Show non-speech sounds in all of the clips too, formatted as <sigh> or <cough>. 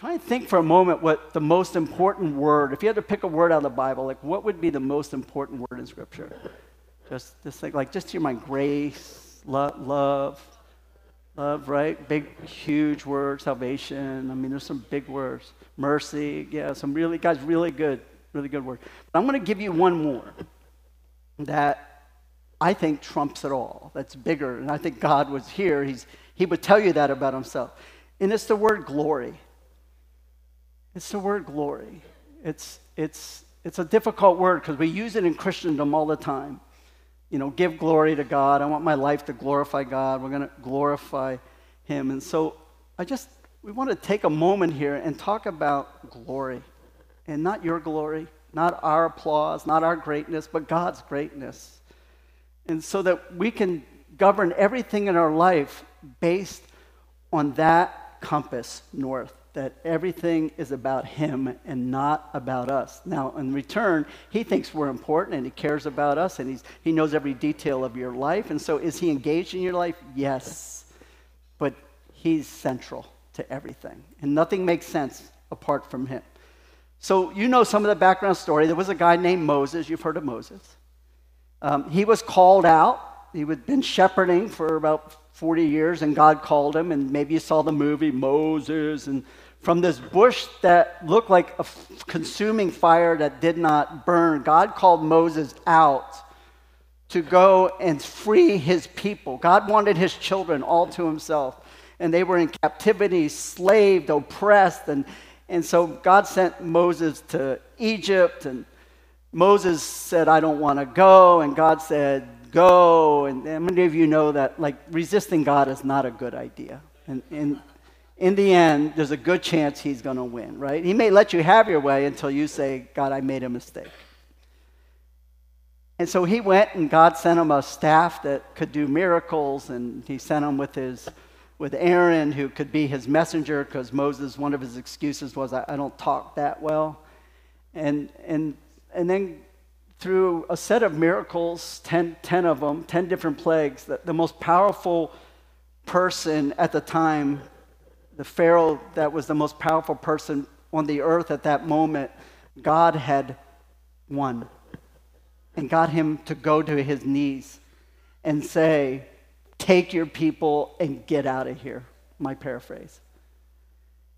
Try and think for a moment what the most important word, if you had to pick a word out of the Bible, like what would be the most important word in Scripture? Just, just think, like, just to my grace, lo- love, love, right? Big, huge word, salvation. I mean, there's some big words. Mercy, yeah, some really, guys, really good, really good word. But I'm going to give you one more that I think trumps it all. That's bigger, and I think God was here. He's, he would tell you that about himself. And it's the word glory. It's the word glory. It's, it's, it's a difficult word because we use it in Christendom all the time. You know, give glory to God. I want my life to glorify God. We're going to glorify Him. And so I just, we want to take a moment here and talk about glory. And not your glory, not our applause, not our greatness, but God's greatness. And so that we can govern everything in our life based on that compass north that everything is about him and not about us. Now, in return, he thinks we're important and he cares about us and he's, he knows every detail of your life. And so, is he engaged in your life? Yes. But he's central to everything. And nothing makes sense apart from him. So, you know some of the background story. There was a guy named Moses. You've heard of Moses. Um, he was called out. He had been shepherding for about 40 years, and God called him. And maybe you saw the movie Moses, and from this bush that looked like a consuming fire that did not burn, God called Moses out to go and free his people. God wanted his children all to himself, and they were in captivity, slaved, oppressed, and, and so God sent Moses to Egypt, and Moses said, I don't want to go, and God said, Go. And, many of you know that like resisting God is not a good idea. And, and in the end, there's a good chance he's going to win, right? He may let you have your way until you say, God, I made a mistake. And so he went, and God sent him a staff that could do miracles, and he sent him with his with Aaron, who could be his messenger, because Moses, one of his excuses was, I, I don't talk that well. And, and, and then through a set of miracles, 10, 10 of them, 10 different plagues, the, the most powerful person at the time the Pharaoh that was the most powerful person on the earth at that moment, God had won and got him to go to his knees and say, Take your people and get out of here. My paraphrase.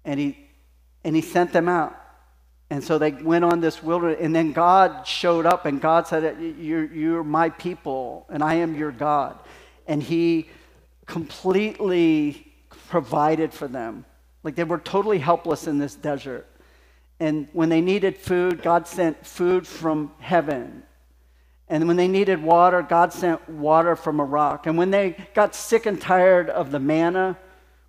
And he, and he sent them out. And so they went on this wilderness, and then God showed up, and God said, You're, you're my people, and I am your God. And he completely provided for them. Like they were totally helpless in this desert. And when they needed food, God sent food from heaven. And when they needed water, God sent water from a rock. And when they got sick and tired of the manna,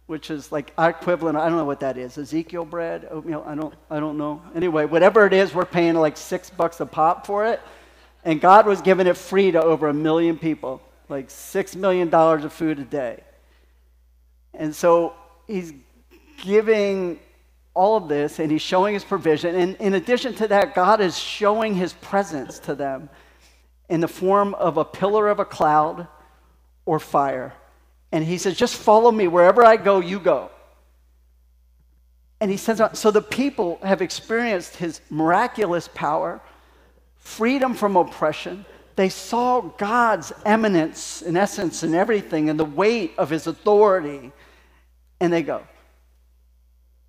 which is like our equivalent, I don't know what that is, Ezekiel bread, oatmeal, I don't, I don't know. Anyway, whatever it is, we're paying like six bucks a pop for it. And God was giving it free to over a million people, like six million dollars of food a day. And so he's giving all of this and he's showing his provision. And in addition to that, God is showing his presence to them in the form of a pillar of a cloud or fire. And he says, Just follow me. Wherever I go, you go. And he says, So the people have experienced his miraculous power, freedom from oppression. They saw God's eminence, in essence, in everything, and the weight of his authority and they go.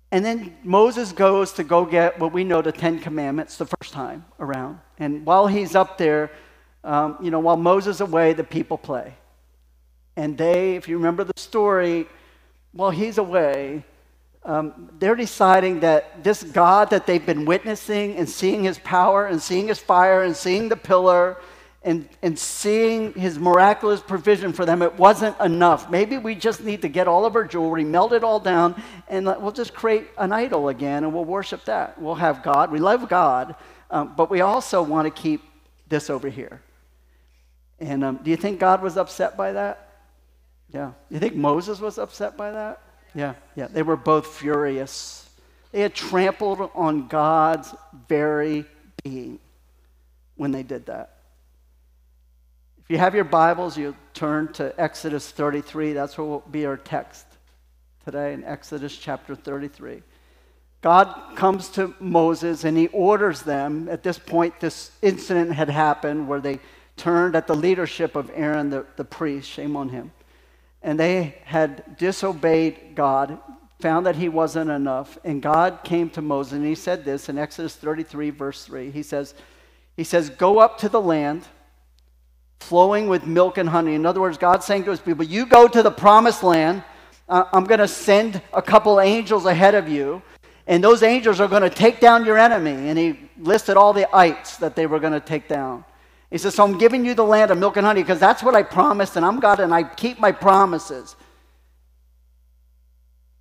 And then Moses goes to go get what we know the Ten Commandments the first time around. And while he's up there, um, you know, while Moses away, the people play. And they, if you remember the story, while he's away, um, they're deciding that this God that they've been witnessing and seeing his power and seeing his fire and seeing the pillar and, and seeing his miraculous provision for them, it wasn't enough. Maybe we just need to get all of our jewelry, melt it all down, and we'll just create an idol again and we'll worship that. We'll have God. We love God, um, but we also want to keep this over here. And um, do you think God was upset by that? Yeah. You think Moses was upset by that? Yeah, yeah. They were both furious. They had trampled on God's very being when they did that. If you have your Bibles, you turn to Exodus 33. That's what will be our text today in Exodus chapter 33. God comes to Moses and he orders them. At this point, this incident had happened where they turned at the leadership of Aaron, the, the priest, shame on him. And they had disobeyed God, found that he wasn't enough. And God came to Moses and he said this in Exodus 33, verse 3. He says, he says, Go up to the land flowing with milk and honey. In other words, God's saying to his people, You go to the promised land. Uh, I'm going to send a couple angels ahead of you and those angels are going to take down your enemy. And he listed all the ites that they were going to take down. He says, So I'm giving you the land of milk and honey because that's what I promised, and I'm God and I keep my promises.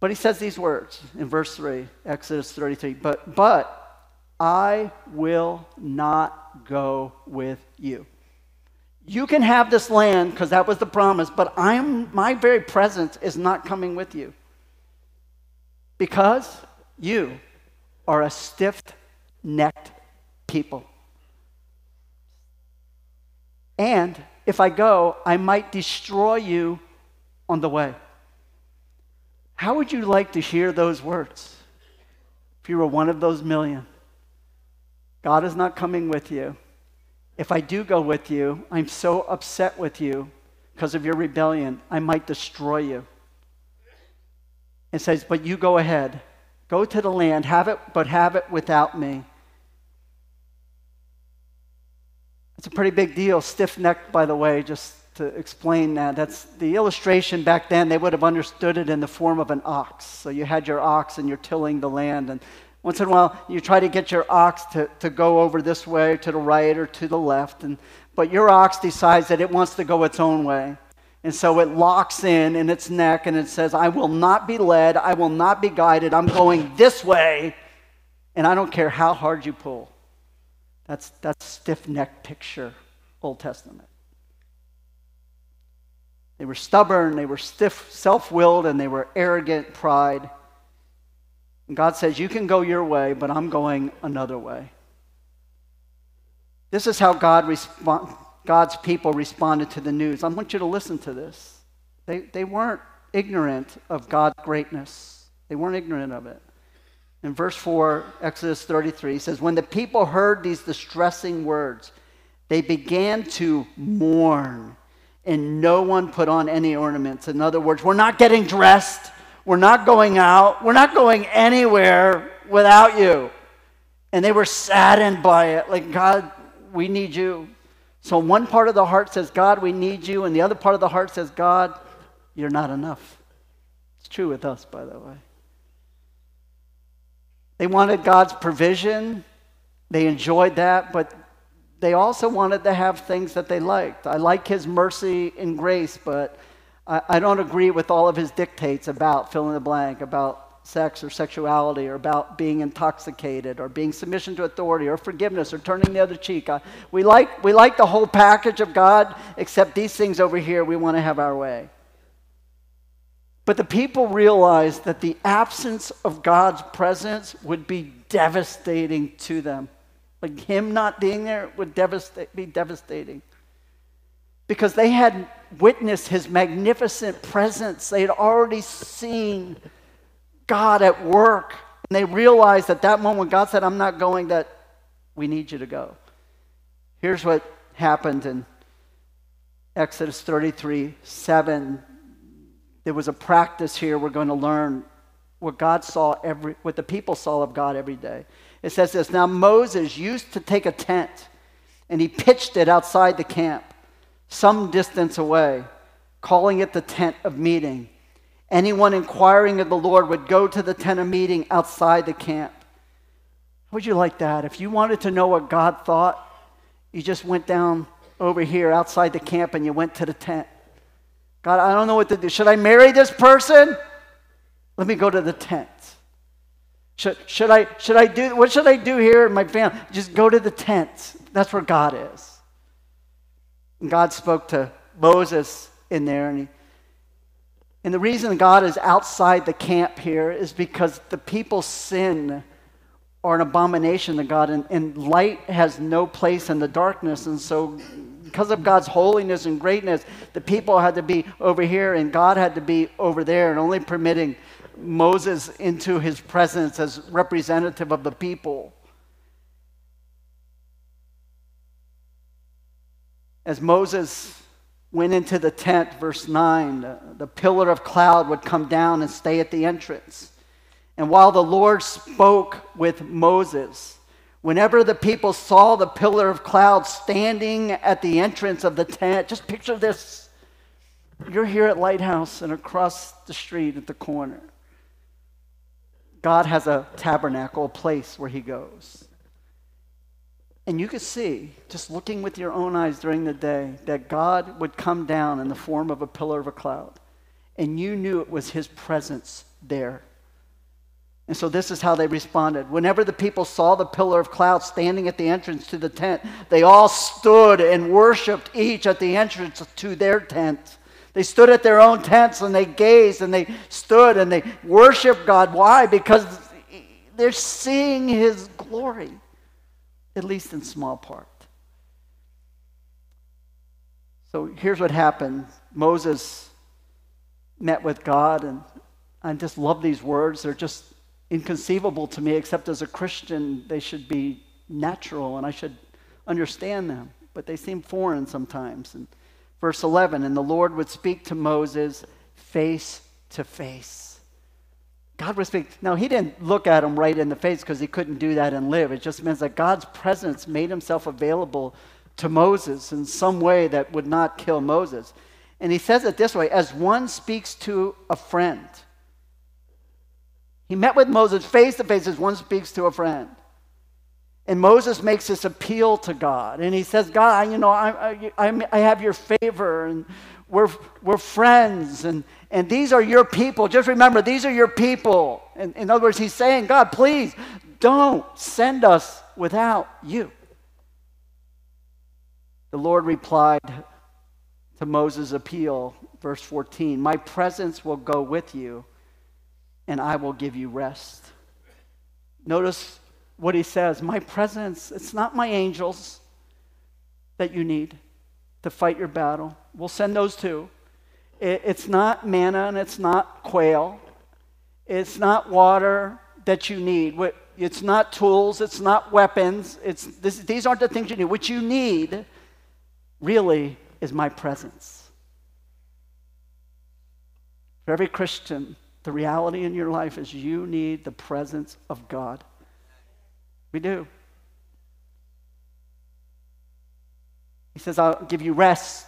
But he says these words in verse 3, Exodus 33. But, but I will not go with you. You can have this land because that was the promise, but I'm, my very presence is not coming with you. Because you are a stiff necked people. And if I go, I might destroy you on the way. How would you like to hear those words if you were one of those million? God is not coming with you. If I do go with you, I'm so upset with you because of your rebellion, I might destroy you. It says, But you go ahead. Go to the land, have it, but have it without me. It's a pretty big deal. Stiff necked, by the way, just to explain that. That's the illustration back then, they would have understood it in the form of an ox. So you had your ox and you're tilling the land. And once in a while, you try to get your ox to, to go over this way, to the right, or to the left. And, but your ox decides that it wants to go its own way. And so it locks in in its neck and it says, I will not be led, I will not be guided, I'm going this way, and I don't care how hard you pull. That's, that's stiff necked picture, Old Testament. They were stubborn, they were stiff, self willed, and they were arrogant, pride. And God says, You can go your way, but I'm going another way. This is how God God's people responded to the news. I want you to listen to this. They, they weren't ignorant of God's greatness, they weren't ignorant of it. In verse 4, Exodus 33 says, When the people heard these distressing words, they began to mourn, and no one put on any ornaments. In other words, we're not getting dressed, we're not going out, we're not going anywhere without you. And they were saddened by it. Like, God, we need you. So one part of the heart says, God, we need you, and the other part of the heart says, God, you're not enough. It's true with us, by the way. They wanted God's provision, they enjoyed that, but they also wanted to have things that they liked. I like his mercy and grace, but I, I don't agree with all of his dictates about fill in the blank, about sex or sexuality or about being intoxicated or being submission to authority or forgiveness or turning the other cheek. we, like, we like the whole package of God, except these things over here we want to have our way. But the people realized that the absence of God's presence would be devastating to them. Like Him not being there would devastate, be devastating. Because they had witnessed His magnificent presence, they had already seen God at work. And they realized at that moment God said, I'm not going, that we need you to go. Here's what happened in Exodus 33 7. There was a practice here we're going to learn what God saw every, what the people saw of God every day. It says this Now Moses used to take a tent and he pitched it outside the camp, some distance away, calling it the tent of meeting. Anyone inquiring of the Lord would go to the tent of meeting outside the camp. Would you like that? If you wanted to know what God thought, you just went down over here outside the camp and you went to the tent. God, I don't know what to do. Should I marry this person? Let me go to the tent. Should, should, I, should I do, what should I do here in my family? Just go to the tent. That's where God is. And God spoke to Moses in there and he and the reason God is outside the camp here is because the people's sin are an abomination to God, and, and light has no place in the darkness. And so, because of God's holiness and greatness, the people had to be over here, and God had to be over there, and only permitting Moses into his presence as representative of the people. As Moses went into the tent, verse 9, the, pillar of cloud would come down and stay at the entrance. And while the Lord spoke with Moses, whenever the people saw the pillar of cloud standing at the entrance of the tent, just picture this. You're here at Lighthouse and across the street at the corner. God has a tabernacle, a place where He goes. And you could see, just looking with your own eyes during the day, that God would come down in the form of a pillar of a cloud. And you knew it was His presence there. And so this is how they responded. Whenever the people saw the pillar of cloud standing at the entrance to the tent, they all stood and worshiped each at the entrance to their tent. They stood at their own tents and they gazed and they stood and they worshiped God. Why? Because they're seeing His glory, at least in small part. So here's what happened Moses met with God, and I just love these words. They're just inconceivable to me, except as a Christian, they should be natural and I should understand them, but they seem foreign sometimes. And Verse 11, and the Lord would speak to Moses face to face. God would speak. Now, he didn't look at him right in the face because he couldn't do that and live. It just means that God's presence made himself available to Moses in some way that would not kill Moses. And he says it this way as one speaks to a friend. He met with Moses face to face as one speaks to a friend. And Moses makes this appeal to God. And he says, God, you know, I, I, I have your favor, and we're, we're friends, and, and these are your people. Just remember, these are your people. In, in other words, he's saying, God, please don't send us without you. The Lord replied to Moses' appeal, verse 14 My presence will go with you, and I will give you rest. Notice what he says My presence, it's not my angels that you need to fight your battle. We'll send those too. It's not manna and it's not quail. It's not water that you need. It's not tools. It's not weapons. It's, this, these aren't the things you need. What you need really is my presence. For every Christian, the reality in your life is you need the presence of God. We do. He says, I'll give you rest.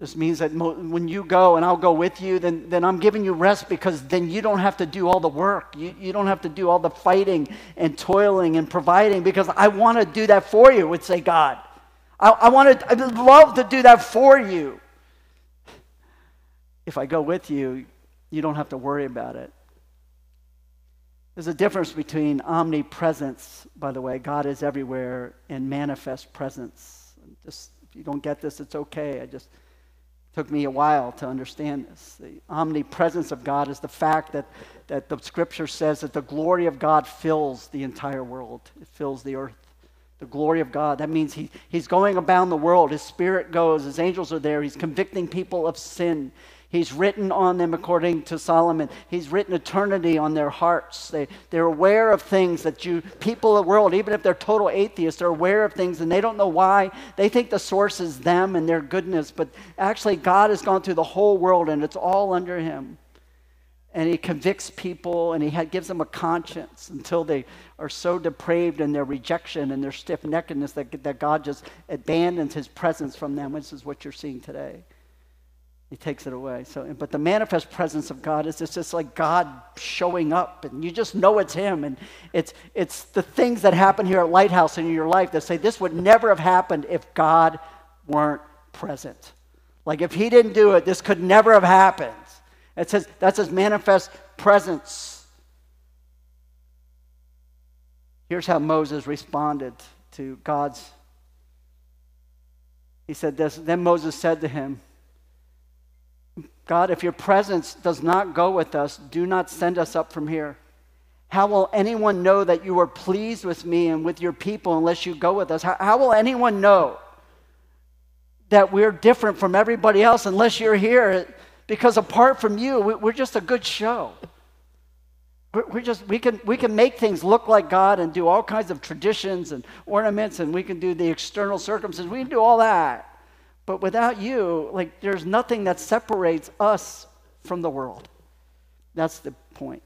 This means that when you go and I'll go with you, then, then I'm giving you rest because then you don't have to do all the work. You, you don't have to do all the fighting and toiling and providing because I want to do that for you, would say God. I, I want to, I'd love to do that for you. If I go with you, you don't have to worry about it. There's a difference between omnipresence, by the way, God is everywhere, and manifest presence. Just if you don't get this, it's okay. I just took me a while to understand this. The omnipresence of God is the fact that, that the scripture says that the glory of God fills the entire world. It fills the earth. The glory of God. That means he, he's going about the world. His spirit goes. His angels are there. He's convicting people of sin. He's written on them, according to Solomon. He's written eternity on their hearts. They, they're aware of things that you, people of the world, even if they're total atheists, are aware of things and they don't know why. They think the source is them and their goodness, but actually, God has gone through the whole world and it's all under Him. And He convicts people and He gives them a conscience until they are so depraved in their rejection and their stiff neckedness that, that God just abandons His presence from them, which is what you're seeing today. He takes it away. So, but the manifest presence of God is just, just like God showing up, and you just know it's Him. And it's, it's the things that happen here at Lighthouse in your life that say this would never have happened if God weren't present. Like if He didn't do it, this could never have happened. It says that's His manifest presence. Here's how Moses responded to God's. He said this. Then Moses said to him, God, if your presence does not go with us, do not send us up from here. How will anyone know that you are pleased with me and with your people unless you go with us? How, how will anyone know that we're different from everybody else unless you're here? Because apart from you, we're just a good show. we just we can we can make things look like God and do all kinds of traditions and ornaments and we can do the external circumstances. We can do all that. But without you, like there's nothing that separates us from the world. That's the point.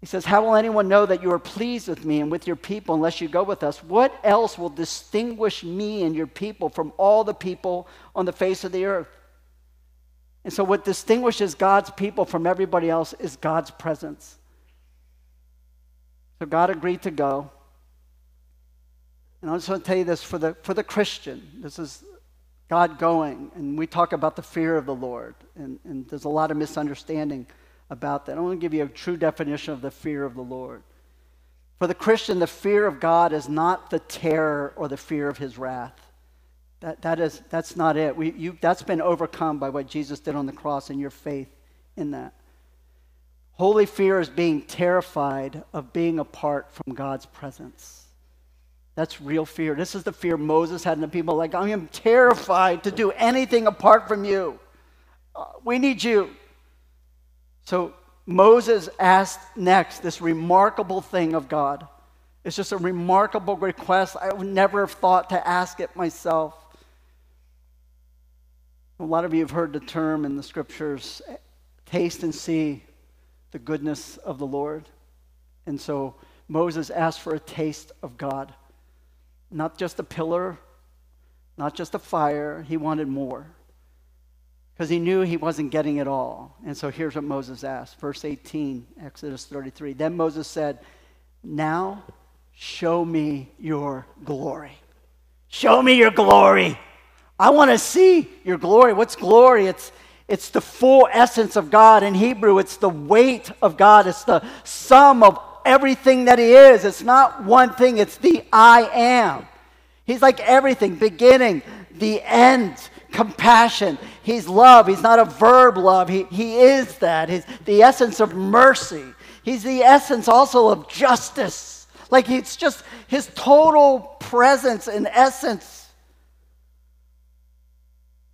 He says, How will anyone know that you are pleased with me and with your people unless you go with us? What else will distinguish me and your people from all the people on the face of the earth? And so, what distinguishes God's people from everybody else is God's presence. So, God agreed to go. And I just want to tell you this for the, for the Christian, this is God going, and we talk about the fear of the Lord, and, and there's a lot of misunderstanding about that. I want to give you a true definition of the fear of the Lord. For the Christian, the fear of God is not the terror or the fear of his wrath. That, that is, that's not it. We, you, that's been overcome by what Jesus did on the cross and your faith in that. Holy fear is being terrified of being apart from God's presence. That's real fear. This is the fear Moses had in the people. Like, I am terrified to do anything apart from you. Uh, we need you. So Moses asked next this remarkable thing of God. It's just a remarkable request. I would never have thought to ask it myself. A lot of you have heard the term in the scriptures taste and see the goodness of the Lord. And so Moses asked for a taste of God. Not just a pillar, not just a fire, he wanted more because he knew he wasn't getting it all. And so here's what Moses asked. Verse 18, Exodus 33. Then Moses said, Now show me your glory. Show me your glory. I want to see your glory. What's glory? It's, it's the full essence of God. In Hebrew, it's the weight of God, it's the sum of everything that He is. It's not one thing, it's the I am. He's like everything, beginning, the end compassion. He's love. He's not a verb love. He, he is that. He's the essence of mercy. He's the essence also of justice. Like it's just his total presence and essence.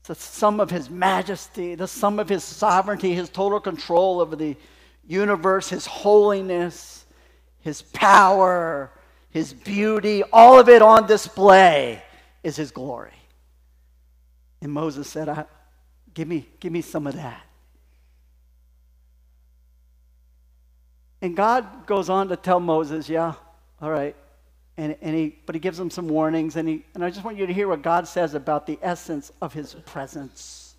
The sum of his majesty, the sum of his sovereignty, his total control over the universe, his holiness, his power, his beauty, all of it on display is his glory. And Moses said, give, me, give me some of that. And God goes on to tell Moses, yeah, all right. And, and he, but he gives him some warnings. And, he, and I just want you to hear what God says about the essence of his presence.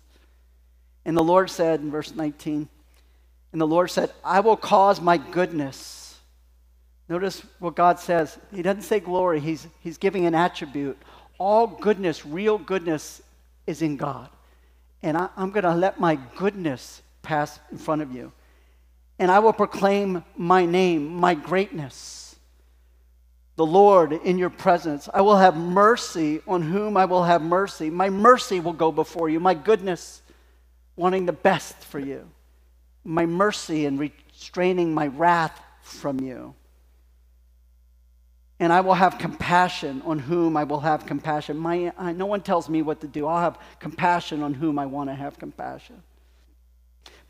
And the Lord said in verse 19, and the Lord said, I will cause my goodness. Notice what God says. He doesn't say glory, he's, he's giving an attribute. All goodness, real goodness, is in God. And I, am going to let my goodness pass in front of you. And I will proclaim my name, my greatness, the Lord in your presence. I will have mercy on whom I will have mercy. My mercy will go before you, my goodness, wanting the best for you, my mercy and restraining my wrath from you and I will have compassion on whom I will have compassion. My, I, no one tells me what to do. I'll have compassion on whom I want to have compassion.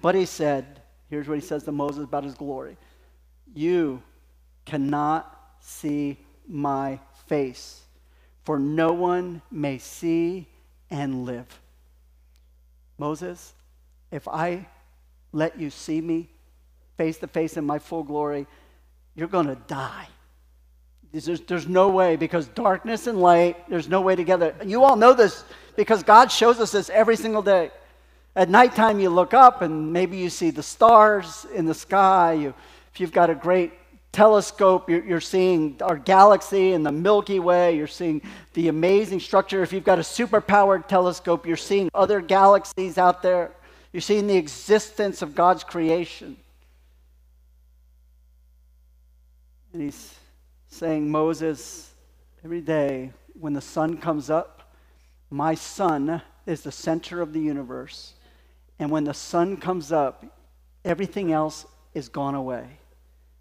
But he said, here's what he says to Moses about his glory You cannot see my face, for no one may see and live. Moses, if I let you see me face to face in my full glory, you're going to die. There's, there's no way because darkness and light, there's no way together. You all know this because God shows us this every single day. At nighttime, you look up and maybe you see the stars in the sky. You, if you've got a great telescope, you're, you're, seeing our galaxy and the Milky Way. You're seeing the amazing structure. If you've got a super-powered telescope, you're seeing other galaxies out there. You're seeing the existence of God's creation. And he's saying, Moses, every day when the sun comes up, my sun is the center of the universe. And when the sun comes up, everything else is gone away.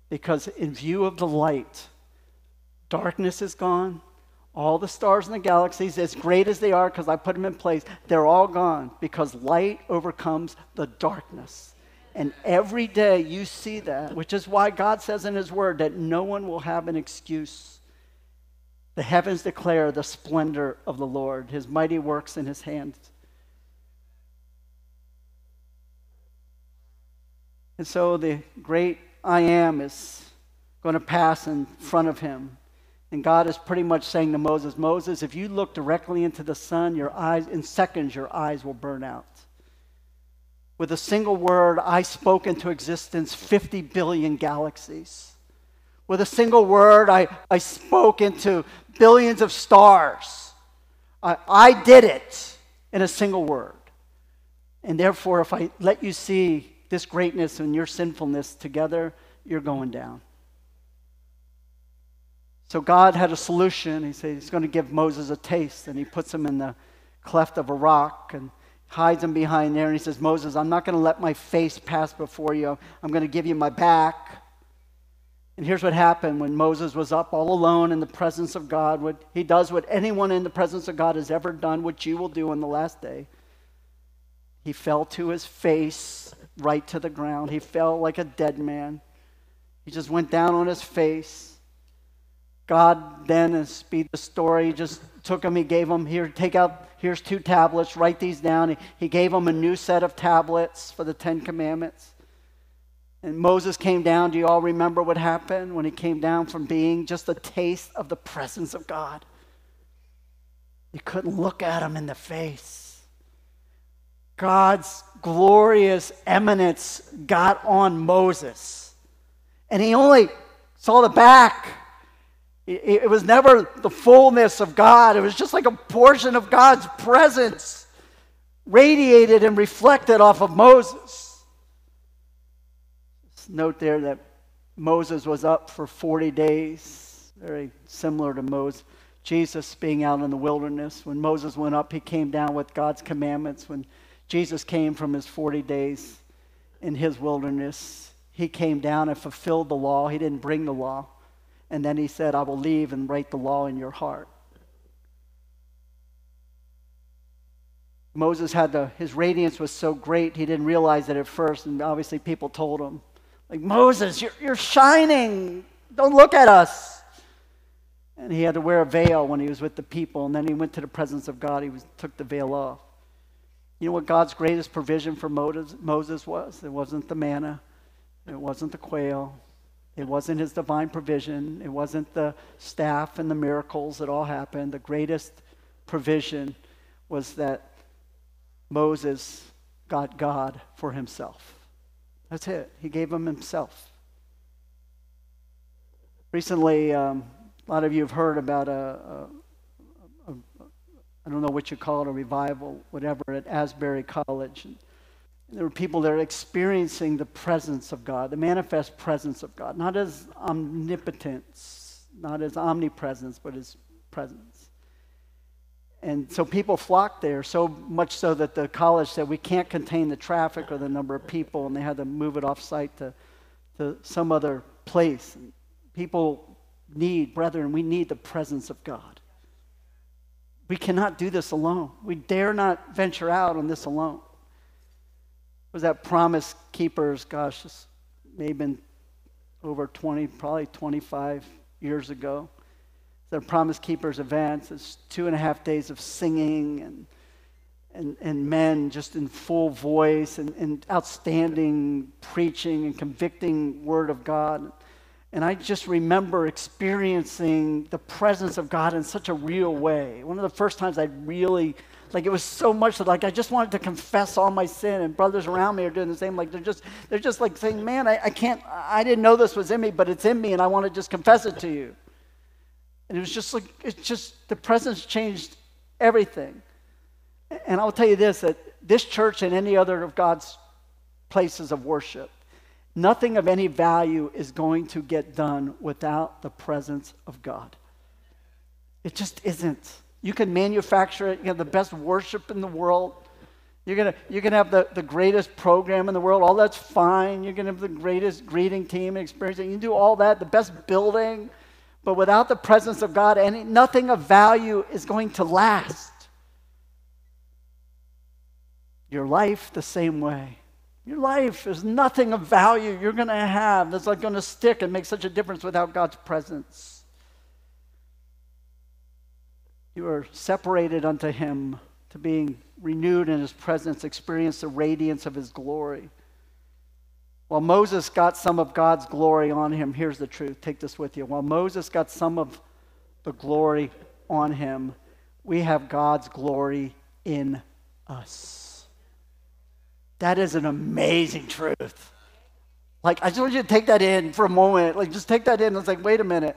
Because in view of the light, darkness is gone. All the stars in the galaxies, as great as they are, because I put them in place, they're all gone because light overcomes the darkness And every day you see that, which is why God says in His Word that no one will have an excuse. The heavens declare the splendor of the Lord, His mighty works in His hands. And so the great I am is going to pass in front of him. And God is pretty much saying to Moses, Moses, if you look directly into the sun, your eyes, in seconds, your eyes will burn out. With a single word, I spoke into existence 50 billion galaxies. With a single word, I, I spoke into billions of stars. I, I did it in a single word. And therefore, if I let you see this greatness and your sinfulness together, you're going down. So God had a solution. He said he's going to give Moses a taste, and he puts him in the cleft of a rock and hides him behind there. And he says, Moses, I'm not going to let my face pass before you. I'm going to give you my back. And here's what happened when Moses was up all alone in the presence of God. What he does what anyone in the presence of God has ever done, which you will do on the last day. He fell to his face right to the ground. He fell like a dead man. He just went down on his face. God then, and speed the story, just took him, he gave him, here, take out, here's two tablets, write these down. He, gave him a new set of tablets for the Ten Commandments. And Moses came down. Do you all remember what happened when he came down from being just a taste of the presence of God? You couldn't look at him in the face. God's glorious eminence got on Moses. And he only saw the back. It was never the fullness of God, it was just like a portion of God's presence radiated and reflected off of Moses. Just note there that Moses was up for 40 days, very similar to Moses. Jesus being out in the wilderness. When Moses went up, he came down with God's commandments. When Jesus came from his 40 days in his wilderness. He came down and fulfilled the law. He didn't bring the law. And then he said, I will leave and write the law in your heart. Moses had the, his radiance was so great, he didn't realize it at first. And obviously, people told him, like, Moses, you're, you're shining. Don't look at us. And he had to wear a veil when he was with the people. And then he went to the presence of God. He was, took the veil off. You know what God's greatest provision for Moses was? It wasn't the manna, it wasn't the quail, it wasn't his divine provision, it wasn't the staff and the miracles that all happened. The greatest provision was that Moses got God for himself. That's it. He gave him himself. Recently, um, a lot of you have heard about a, a I don't know what you call it, a revival, whatever, at Asbury College. And there were people that are experiencing the presence of God, the manifest presence of God, not as omnipotence, not as omnipresence, but as presence. And so people flocked there, so much so that the college said we can't contain the traffic or the number of people, and they had to move it off site to, to some other place. People need, brethren, we need the presence of God. We cannot do this alone. We dare not venture out on this alone. Was that Promise Keepers, gosh, this may have been over 20, probably 25 years ago. The Promise Keepers event. It's two and a half days of singing and, and, and men just in full voice and, and outstanding preaching and convicting Word of God. And I just remember experiencing the presence of God in such a real way. One of the first times I really, like, it was so much that, like, I just wanted to confess all my sin, and brothers around me are doing the same. Like, they're just, they're just like saying, "Man, I, I can't, I didn't know this was in me, but it's in me, and I want to just confess it to you." And it was just like, it's just the presence changed everything. And I'll tell you this: that this church and any other of God's places of worship Nothing of any value is going to get done without the presence of God. It just isn't. You can manufacture it, you have the best worship in the world. You're gonna, you're gonna have the, the greatest program in the world. All that's fine. You're gonna have the greatest greeting team experience. You can do all that, the best building. But without the presence of God, any, nothing of value is going to last. Your life, the same way. Your life is nothing of value you're going to have that's like going to stick and make such a difference without God's presence. You are separated unto Him to being renewed in His presence, experience the radiance of His glory. While Moses got some of God's glory on him, here's the truth. Take this with you. While Moses got some of the glory on him, we have God's glory in us. That is an amazing truth. Like, I just want you to take that in for a moment. Like, just take that in. It's like, wait a minute.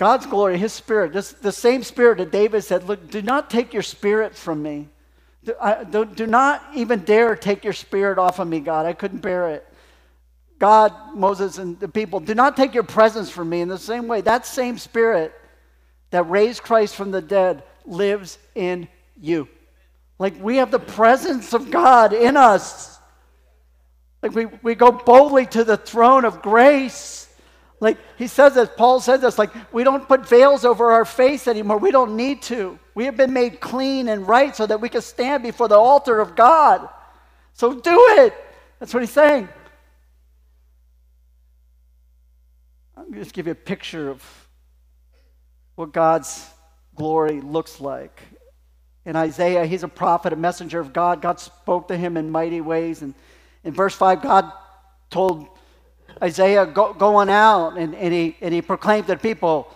God's glory, His Spirit, this, the same Spirit that David said, Look, do not take your Spirit from me. Do, I, do, do not even dare take your Spirit off of me, God. I couldn't bear it. God, Moses, and the people, do not take your presence from me. In the same way, that same Spirit that raised Christ from the dead lives in you. Like we have the presence of God in us. Like we, we go boldly to the throne of grace. Like he says this, Paul says this, like we don't put veils over our face anymore. We don't need to. We have been made clean and right so that we can stand before the altar of God. So do it. That's what he's saying. I'm going to just give you a picture of what God's glory looks like in Isaiah, he's a prophet, a messenger of God. God spoke to him in mighty ways. And in verse 5, God told Isaiah, go, go on out, and, and, he, and he proclaimed to the people,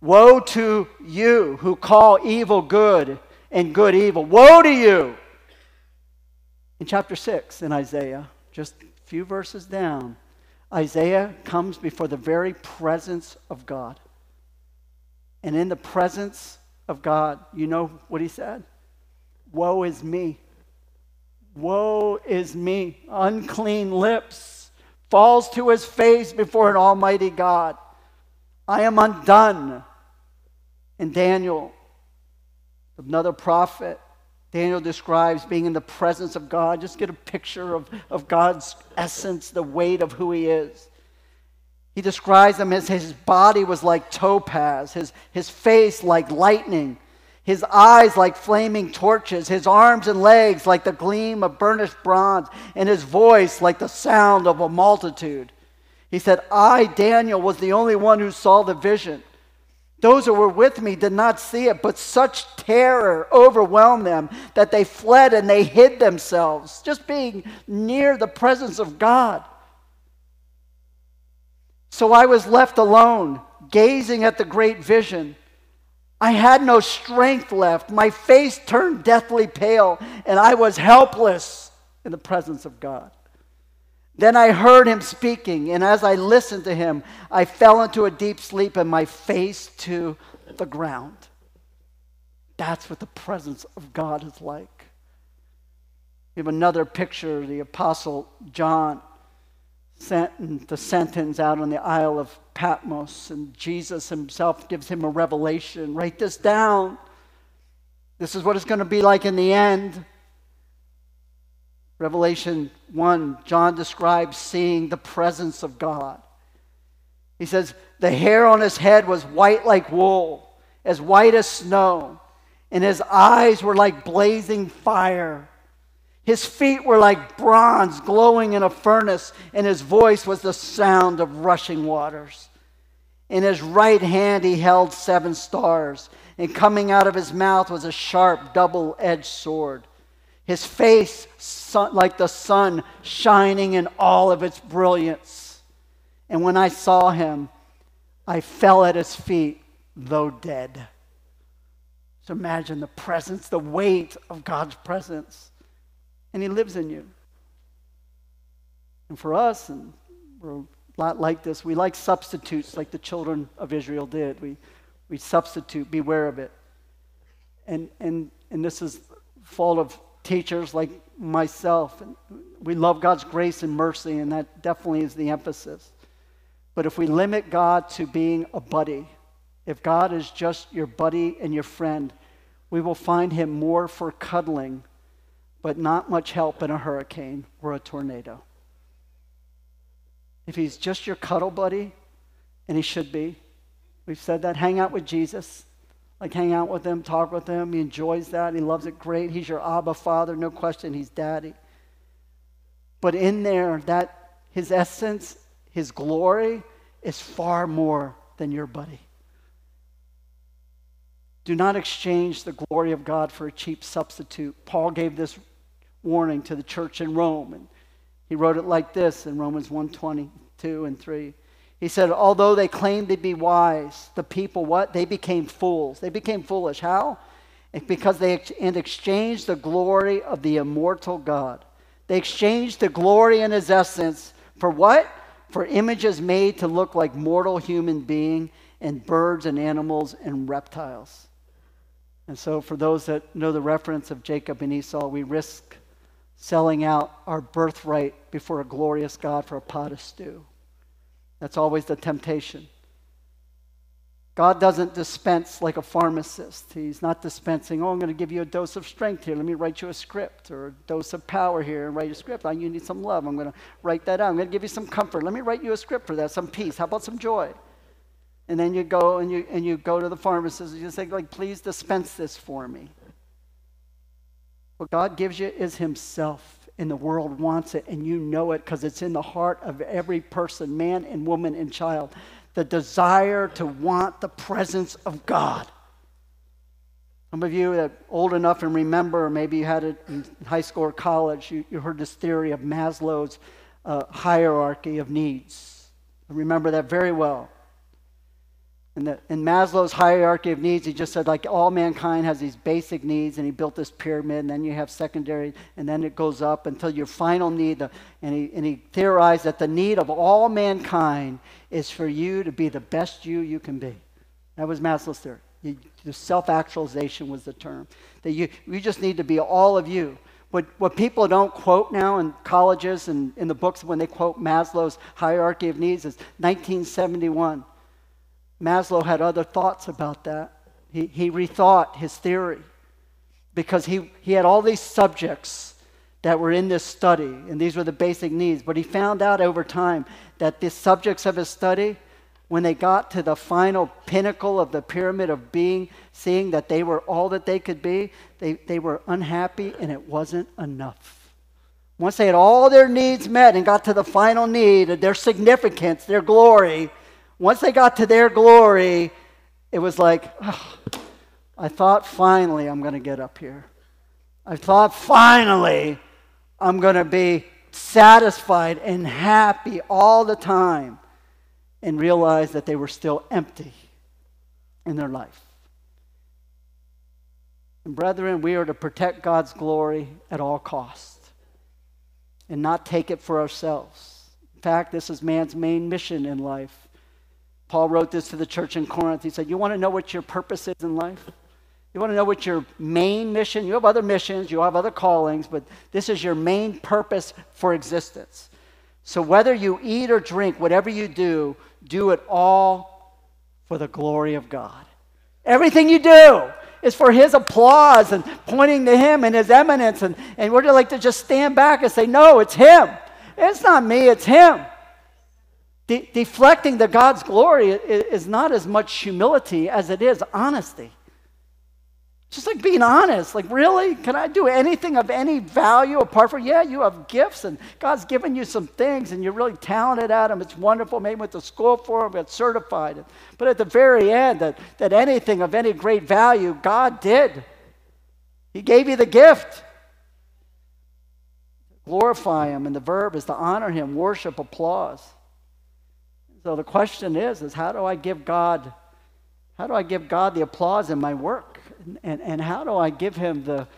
Woe to you who call evil good and good evil. Woe to you! In chapter 6 in Isaiah, just a few verses down, Isaiah comes before the very presence of God. And in the presence of God, you know what he said? Woe is me. Woe is me. Unclean lips falls to his face before an almighty God. I am undone. And Daniel, another prophet, Daniel describes being in the presence of God. Just get a picture of, of God's essence, the weight of who he is. He describes him as his body was like topaz, his, his face like lightning, his eyes like flaming torches, his arms and legs like the gleam of burnished bronze, and his voice like the sound of a multitude. He said, I, Daniel, was the only one who saw the vision. Those who were with me did not see it, but such terror overwhelmed them that they fled and they hid themselves, just being near the presence of God. So I was left alone, gazing at the great vision. I had no strength left. My face turned deathly pale, and I was helpless in the presence of God. Then I heard him speaking, and as I listened to him, I fell into a deep sleep and my face to the ground. That's what the presence of God is like. We have another picture, the Apostle John sent the sentence out on the Isle of Patmos, and Jesus himself gives him a revelation. Write this down. This is what it's going to be like in the end. Revelation 1, John describes seeing the presence of God. He says, The hair on his head was white like wool, as white as snow, and his eyes were like blazing fire. His feet were like bronze glowing in a furnace, and his voice was the sound of rushing waters. In his right hand he held seven stars, and coming out of his mouth was a sharp, double edged sword. His face sun, like the sun shining in all of its brilliance. And when I saw him, I fell at his feet, though dead. So imagine the presence, the weight of God's presence and He lives in you. And for us, and we're a lot like this, we like substitutes like the children of Israel did. We, we substitute, beware of it. And, and, and this is full of teachers like myself. And we love God's grace and mercy, and that definitely is the emphasis. But if we limit God to being a buddy, if God is just your buddy and your friend, we will find him more for cuddling but not much help in a hurricane or a tornado. If he's just your cuddle buddy, and he should be, we've said that, hang out with Jesus. Like hang out with him, talk with him. He enjoys that. He loves it great. He's your Abba Father, no question. He's daddy. But in there, that his essence, his glory, is far more than your buddy. Do not exchange the glory of God for a cheap substitute. Paul gave this warning to the church in Rome, and he wrote it like this in Romans 1:22 and 3. He said, although they claimed to be wise, the people, what? They became fools. They became foolish. How? Because they and exchanged the glory of the immortal God. They exchanged the glory in his essence for what? For images made to look like mortal human being and birds and animals and reptiles. And so, for those that know the reference of Jacob and Esau, we risk selling out our birthright before a glorious God for a pot of stew. That's always the temptation. God doesn't dispense like a pharmacist. He's not dispensing, oh, I'm going to give you a dose of strength here. Let me write you a script or a dose of power here and write a script. Oh, you need some love. I'm going to write that out. I'm going to give you some comfort. Let me write you a script for that, some peace. How about some joy? And then you go and you, and you go to the pharmacist and you say, like, please dispense this for me. What God gives you is Himself and the world wants it, and you know it because it's in the heart of every person, man and woman and child. The desire to want the presence of God. Some of you that old enough and remember, maybe you had it in high school or college, you, you heard this theory of Maslow's uh, hierarchy of needs. I remember that very well. In, the, in Maslow's hierarchy of needs, he just said, like, all mankind has these basic needs, and he built this pyramid, and then you have secondary, and then it goes up until your final need. The, and, he, and he theorized that the need of all mankind is for you to be the best you you can be. That was Maslow's theory. You, the self actualization was the term. That you, you just need to be all of you. What, what people don't quote now in colleges and in the books when they quote Maslow's hierarchy of needs is 1971. Maslow had other thoughts about that. He, he rethought his theory because he, he had all these subjects that were in this study, and these were the basic needs. But he found out over time that the subjects of his study, when they got to the final pinnacle of the pyramid of being, seeing that they were all that they could be, they, they were unhappy and it wasn't enough. Once they had all their needs met and got to the final need, their significance, their glory, once they got to their glory, it was like, oh, I thought finally I'm going to get up here. I thought finally I'm going to be satisfied and happy all the time and realize that they were still empty in their life. And brethren, we are to protect God's glory at all costs and not take it for ourselves. In fact, this is man's main mission in life Paul wrote this to the church in Corinth. He said, You want to know what your purpose is in life? You want to know what your main mission? You have other missions, you have other callings, but this is your main purpose for existence. So whether you eat or drink, whatever you do, do it all for the glory of God. Everything you do is for his applause and pointing to him and his eminence. And, and we're like to just stand back and say, No, it's him. It's not me, it's him. De- deflecting the God's glory is not as much humility as it is honesty. Just like being honest, like, really? Can I do anything of any value apart from, yeah, you have gifts and God's given you some things and you're really talented at them. It's wonderful. Maybe went to school for them, got certified. But at the very end, that, that anything of any great value, God did. He gave you the gift. Glorify Him, and the verb is to honor Him, worship, applause. So the question is, is how do I give God, how do I give God the applause in my work? And, and, and how do I give him the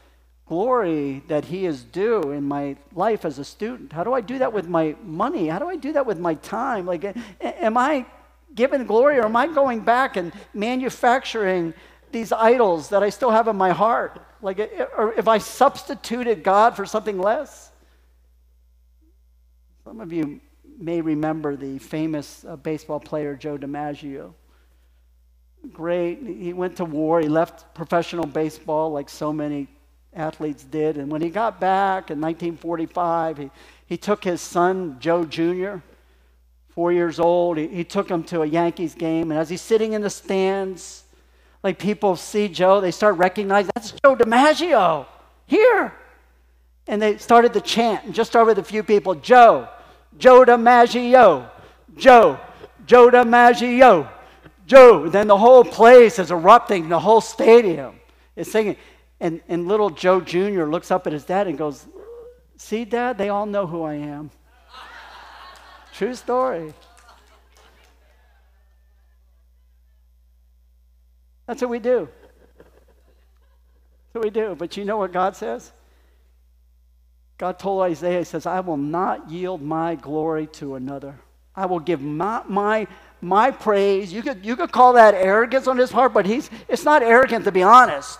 glory that he is due in my life as a student? How do I do that with my money? How do I do that with my time? Like, am I giving glory or am I going back and manufacturing these idols that I still have in my heart? Like, or if I substituted God for something less? Some of you may remember the famous uh, baseball player Joe DiMaggio. Great. He went to war. He left professional baseball like so many athletes did. And when he got back in 1945, he, he took his son, Joe Jr., four years old, he, he took him to a Yankees game. And as he's sitting in the stands, like people see Joe, they start recognizing that's Joe DiMaggio here. And they started to chant, and just started with a few people Joe, Joe DiMaggio, Joe, Joe DiMaggio, Joe. And then the whole place is erupting, the whole stadium is singing. And, and little Joe Jr. looks up at his dad and goes, See, Dad, they all know who I am. True story. That's what we do. That's what we do. But you know what God says? God told Isaiah, He says, I will not yield my glory to another. I will give my, my, my praise. You could, you could call that arrogance on his part, but he's, it's not arrogant to be honest.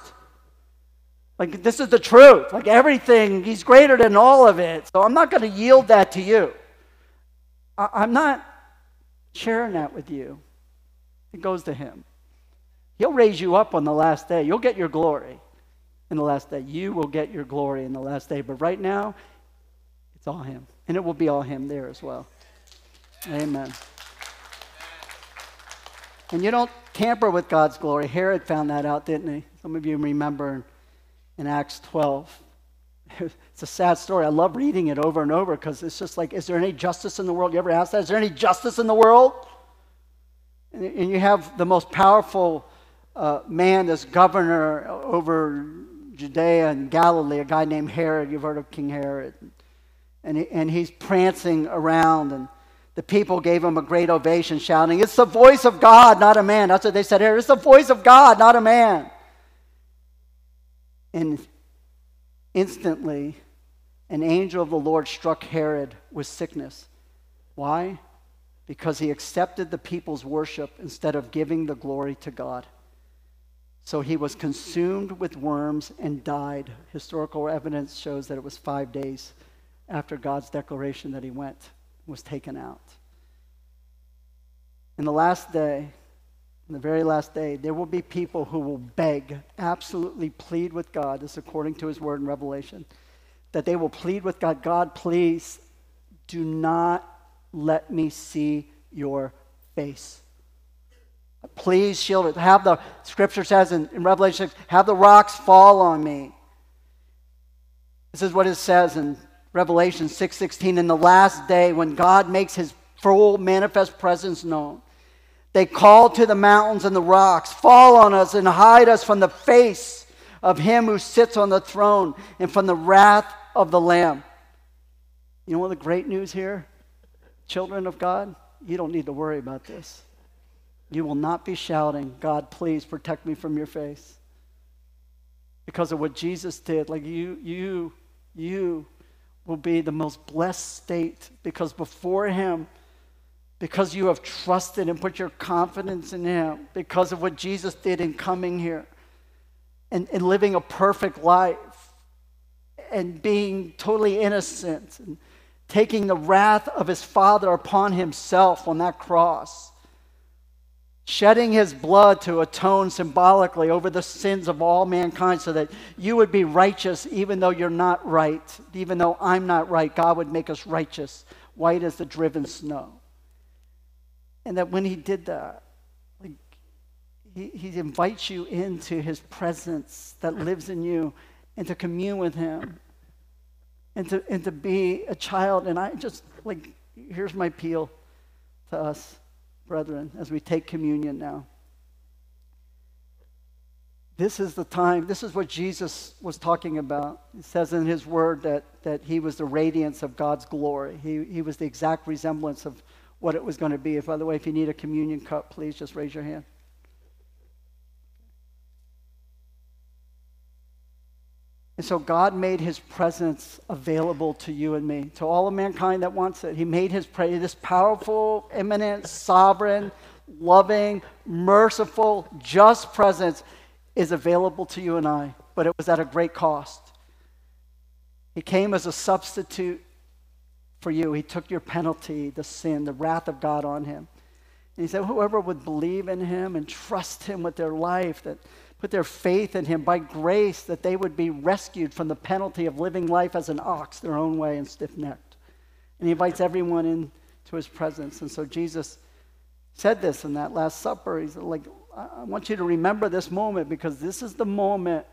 Like, this is the truth. Like, everything, he's greater than all of it. So I'm not going to yield that to you. I, I'm not sharing that with you. It goes to him. He'll raise you up on the last day. You'll get your glory in the last day. You will get your glory in the last day. But right now, it's all him. And it will be all him there as well. Amen. And you don't tamper with God's glory. Herod found that out, didn't he? Some of you remember in Acts 12. <laughs> It's a sad story. I love reading it over and over because it's just like, is there any justice in the world? You ever ask that? Is there any justice in the world? And, you have the most powerful uh, man, this governor over Judea and Galilee, a guy named Herod. You've heard of King Herod. And, he, and he's prancing around, and the people gave him a great ovation, shouting, It's the voice of God, not a man. That's what they said here. It's the voice of God, not a man. And instantly, an angel of the Lord struck Herod with sickness. Why? Because he accepted the people's worship instead of giving the glory to God. So he was consumed with worms and died. Historical evidence shows that it was five days after God's declaration that he went, was taken out. In the last day, in the very last day, there will be people who will beg, absolutely plead with God, this according to his word in Revelation, that they will plead with God, God, please do not let me see your face. Please shield it. Have the, scripture says in, in Revelation 6, have the rocks fall on me. This is what it says in Revelation 6:16 in the last day when God makes his full manifest presence known. They call to the mountains and the rocks, fall on us and hide us from the face of him who sits on the throne and from the wrath of the Lamb. You know what the great news here? Children of God, you don't need to worry about this. You will not be shouting, God, please protect me from your face. Because of what Jesus did. Like you, you, you will be the most blessed state because before him, because you have trusted and put your confidence in Him, because of what Jesus did in coming here and, and living a perfect life and being totally innocent and taking the wrath of His Father upon Himself on that cross, shedding His blood to atone symbolically over the sins of all mankind so that you would be righteous even though you're not right, even though I'm not right. God would make us righteous, white as the driven snow. And that when he did that, he, he invites you into his presence that lives in you and to commune with him and to, and to be a child. And I just, like, here's my appeal to us, brethren, as we take communion now. This is the time, this is what Jesus was talking about. He says in his word that, that he was the radiance of God's glory. He, he was the exact resemblance of what it was going to be. If, by the way, if you need a communion cup, please just raise your hand. And so God made his presence available to you and me, to all of mankind that wants it. He made his presence, this powerful, immanent, sovereign, loving, merciful, just presence is available to you and I, but it was at a great cost. He came as a substitute for you. He took your penalty, the sin, the wrath of God on him. And he said, whoever would believe in him and trust him with their life, that put their faith in him by grace, that they would be rescued from the penalty of living life as an ox their own way and stiff necked. And he invites everyone into his presence. And so Jesus said this in that Last Supper. He's like, I want you to remember this moment because this is the moment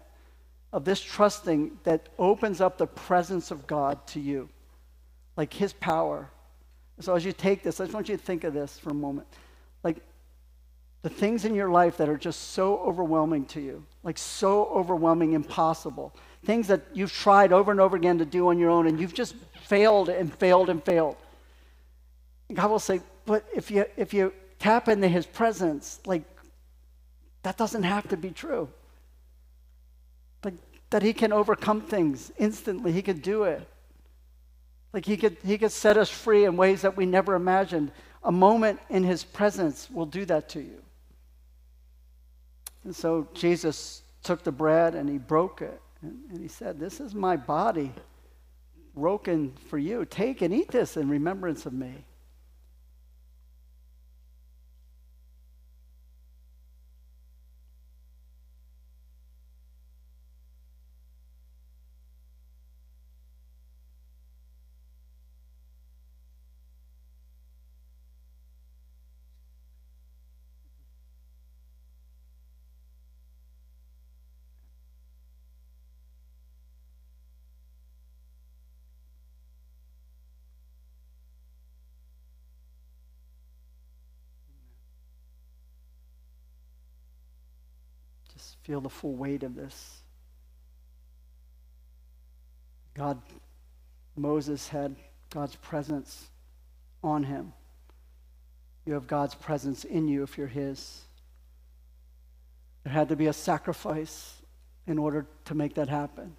of this trusting that opens up the presence of God to you, like His power. So as you take this, I just want you to think of this for a moment. Like the things in your life that are just so overwhelming to you, like so overwhelming, impossible. Things that you've tried over and over again to do on your own, and you've just failed and failed and failed. God will say, but if you if you tap into his presence, like that doesn't have to be true. Like that he can overcome things instantly. He could do it. Like he could he could set us free in ways that we never imagined. A moment in his presence will do that to you. And so Jesus took the bread and he broke it. And, and he said, This is my body broken for you. Take and eat this in remembrance of me. Feel the full weight of this. God, Moses had God's presence on him. You have God's presence in you if you're his. There had to be a sacrifice in order to make that happen.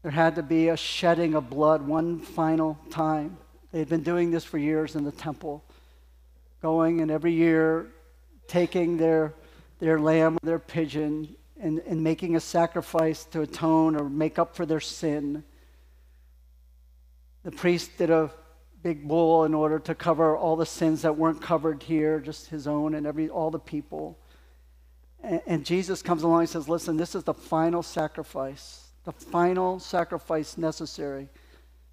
There had to be a shedding of blood one final time. They had been doing this for years in the temple, going and every year taking their their lamb or their pigeon and, and making a sacrifice to atone or make up for their sin. The priest did a big bull in order to cover all the sins that weren't covered here, just his own and every all the people. And, and Jesus comes along and says, Listen, this is the final sacrifice, the final sacrifice necessary.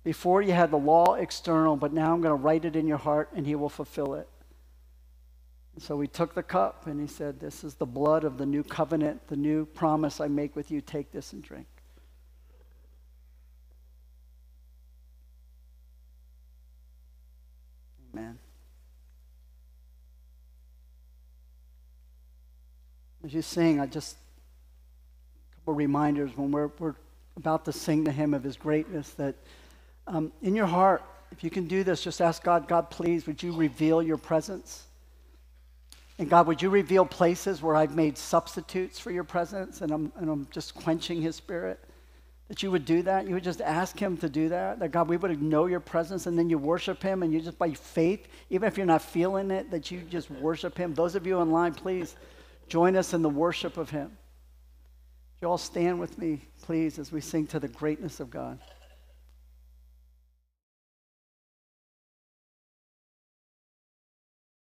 Before you had the law external, but now I'm going to write it in your heart and he will fulfill it. So he took the cup and he said, This is the blood of the new covenant, the new promise I make with you. Take this and drink. Amen. As you sing, I just, a couple reminders when we're, we're about to sing the hymn of his greatness that um, in your heart, if you can do this, just ask God, God, please, would you reveal your presence? And God, would you reveal places where I've made substitutes for your presence and I'm, and I'm just quenching his spirit? That you would do that. You would just ask him to do that. That God, we would know your presence and then you worship him and you just by faith, even if you're not feeling it, that you just worship him. Those of you online, please join us in the worship of him. You all stand with me, please, as we sing to the greatness of God.